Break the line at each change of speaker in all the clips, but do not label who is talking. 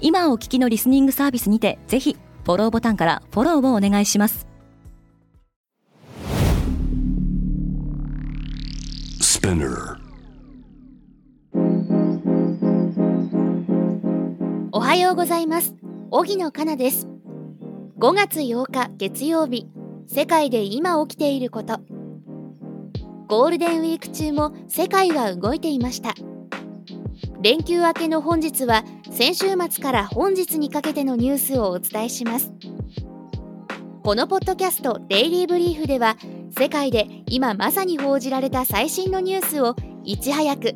今お聞きのリスニングサービスにてぜひフォローボタンからフォローをお願いします。
おはようございます。荻野かなです。5月8日月曜日。世界で今起きていること。ゴールデンウィーク中も世界は動いていました連休明けの本日は先週末から本日にかけてのニュースをお伝えします。このポッドキャストデイリーブリーフでは世界で今まさに報じられた最新のニュースをいち早く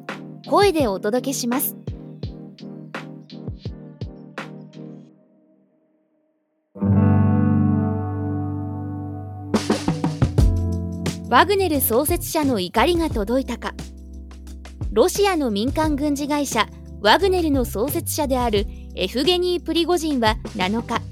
声でお届けします。ワグネル創設者の怒りが届いたか。ロシアの民間軍事会社ワグネルの創設者であるエフゲニー・プリゴジンは7日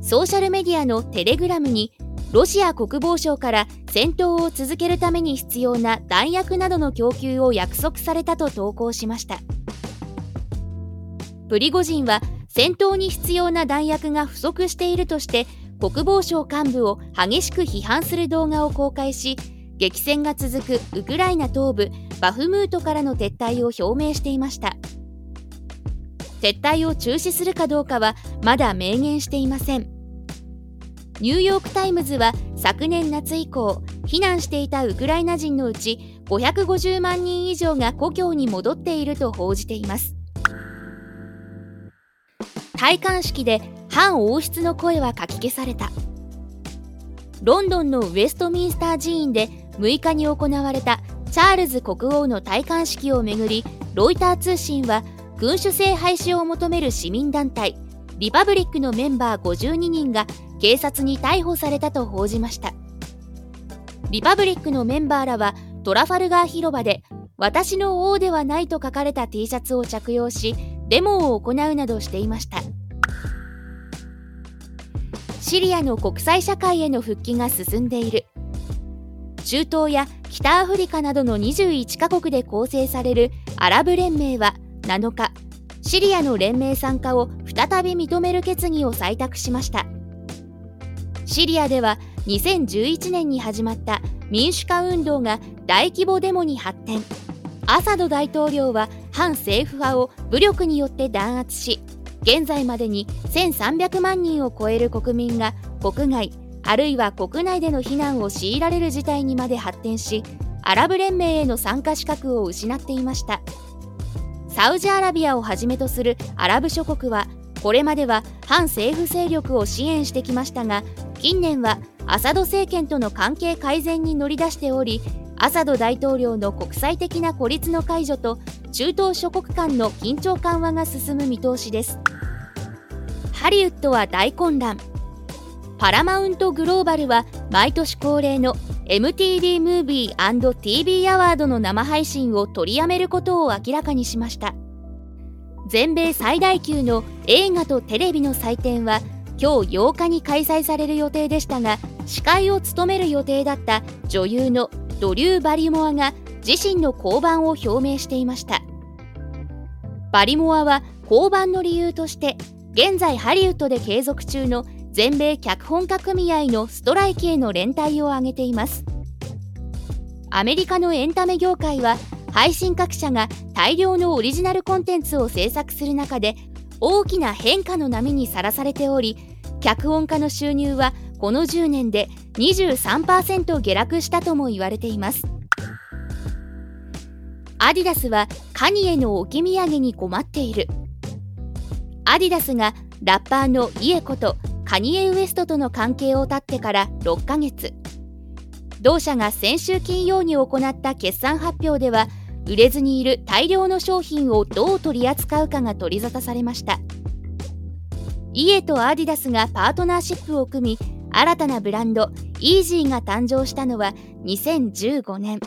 ソーシャルメディアのテレグラムにロシア国防省から戦闘を続けるために必要な弾薬などの供給を約束されたと投稿しました。プリゴジンは戦闘に必要な弾薬が不足しているとして国防省幹部を激しく批判する動画を公開し激戦が続くウクライナ東部バフムートからの撤退を表明していました。撤退を中止するかどうかはまだ明言していません。ニューヨーク・タイムズは昨年夏以降避難していたウクライナ人のうち550万人以上が故郷に戻っていると報じています。戴冠式で反王室の声はかき消された。ロンドンのウェストミンスター寺院で6日に行われたチャールズ国王の戴冠式をめぐりロイター通信は君主制廃止を求める市民団体リパブリックのメンバー52人が警察に逮捕されたと報じました。リパブリックのメンバーらはトラファルガー広場で私の王ではないと書かれた T シャツを着用しデモを行うなどしていました。シリアの国際社会への復帰が進んでいる。中東や北アフリカなどの21カ国で構成されるアラブ連盟は7日シリアの連盟参加を再び認める決議を採択しました。シリアでは2011年に始まった民主化運動が大規模デモに発展。アサド大統領は反政府派を武力によって弾圧し現在までに1300万人を超える国民が国外あるいは国内での避難を強いられる事態にまで発展しアラブ連盟への参加資格を失っていました。サウジアラビアをはじめとするアラブ諸国はこれまでは反政府勢力を支援してきましたが近年はアサド政権との関係改善に乗り出しておりアサド大統領の国際的な孤立の解除と中東諸国間の緊張緩和が進む見通しです。ハリウッドは大混乱。パラマウントグローバルは毎年恒例の MTV ムービー &TV アワードの生配信を取りやめることを明らかにしました。全米最大級の映画とテレビの祭典は今日8日に開催される予定でしたが司会を務める予定だった女優のドリュー・バリモアが自身の降板を表明していました。バリモアは降板の理由として現在ハリウッドで継続中の全米脚本家組合のストライキへの連帯を挙げています。アメリカのエンタメ業界は配信各社が大量のオリジナルコンテンツを制作する中で大きな変化の波にさらされており脚本家の収入はこの10年で23%下落したとも言われています。アディダスはカニエの置き土産に困っている。アディダスがラッパーのイエことカニエ・ウエストとの関係を絶ってから6ヶ月。同社が先週金曜に行った決算発表では売れずにいる大量の商品をどう取り扱うかが取り沙汰されました。イエとアディダスがパートナーシップを組み新たなブランドイージーが誕生したのは2015年。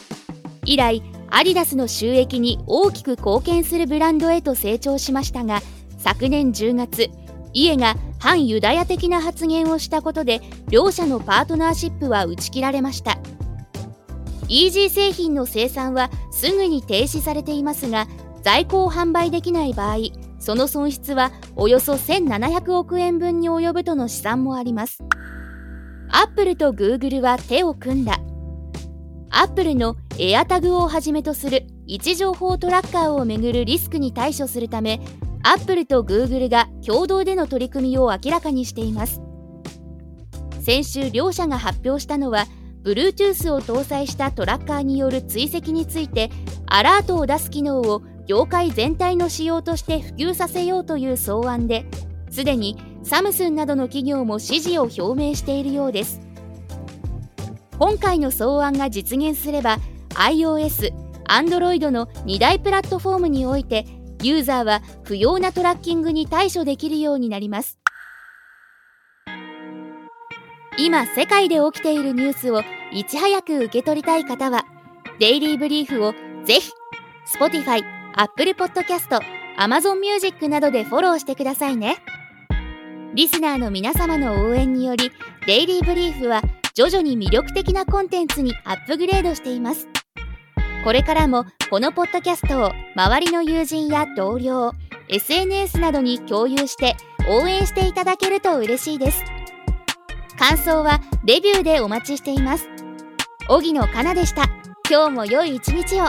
以来アディダスの収益に大きく貢献するブランドへと成長しましたが昨年10月イエが反ユダヤ的な発言をしたことで両社のパートナーシップは打ち切られました。イージー製品の生産はすぐに停止されていますが在庫を販売できない場合その損失はおよそ1700億円分に及ぶとの試算もあります。アップルとグーグルは手を組んだ。アップルのエアタグをはじめとする位置情報トラッカーをめぐるリスクに対処するためアップルとグーグルが共同での取り組みを明らかにしています。先週両社が発表したのは Bluetooth を搭載したトラッカーによる追跡についてアラートを出す機能を業界全体の仕様として普及させようという草案ですでにサムスンなどの企業も支持を表明しているようです。今回の草案が実現すれば iOS、Android の2大プラットフォームにおいてユーザーは不要なトラッキングに対処できるようになります。今世界で起きているニュースをいち早く受け取りたい方はデイリーブリーフをぜひ Spotify、Apple Podcast、Amazon Music などでフォローしてくださいね。リスナーの皆様の応援によりデイリーブリーフは徐々に魅力的なコンテンツにアップグレードしています。これからもこのポッドキャストを周りの友人や同僚 SNS などに共有して応援していただけると嬉しいです。感想はレビューでお待ちしています。荻野かなでした。今日も良い一日を。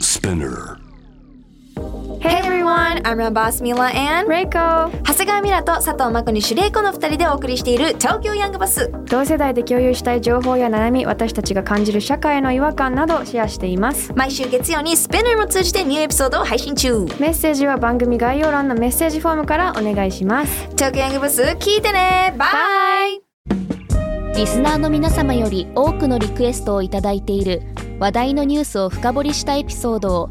Spinner.
Everyone, I'm your boss Mila and
Reiko.
長谷川ミラと佐藤真子にシュレイコの二人でお送りしている東京ヤングバス。
同世代で共有したい情報や悩み私たちが感じる社会への違和感などをシェアしています。
毎週月曜にスペナーも通じてニューエピソードを配信中。
メッセージは番組概要欄のメッセージフォームからお願いします。
東京ヤングバス聞いてね。バイ
リスナーの皆様より多くのリクエストをいただいている話題のニュースを深掘りしたエピソードを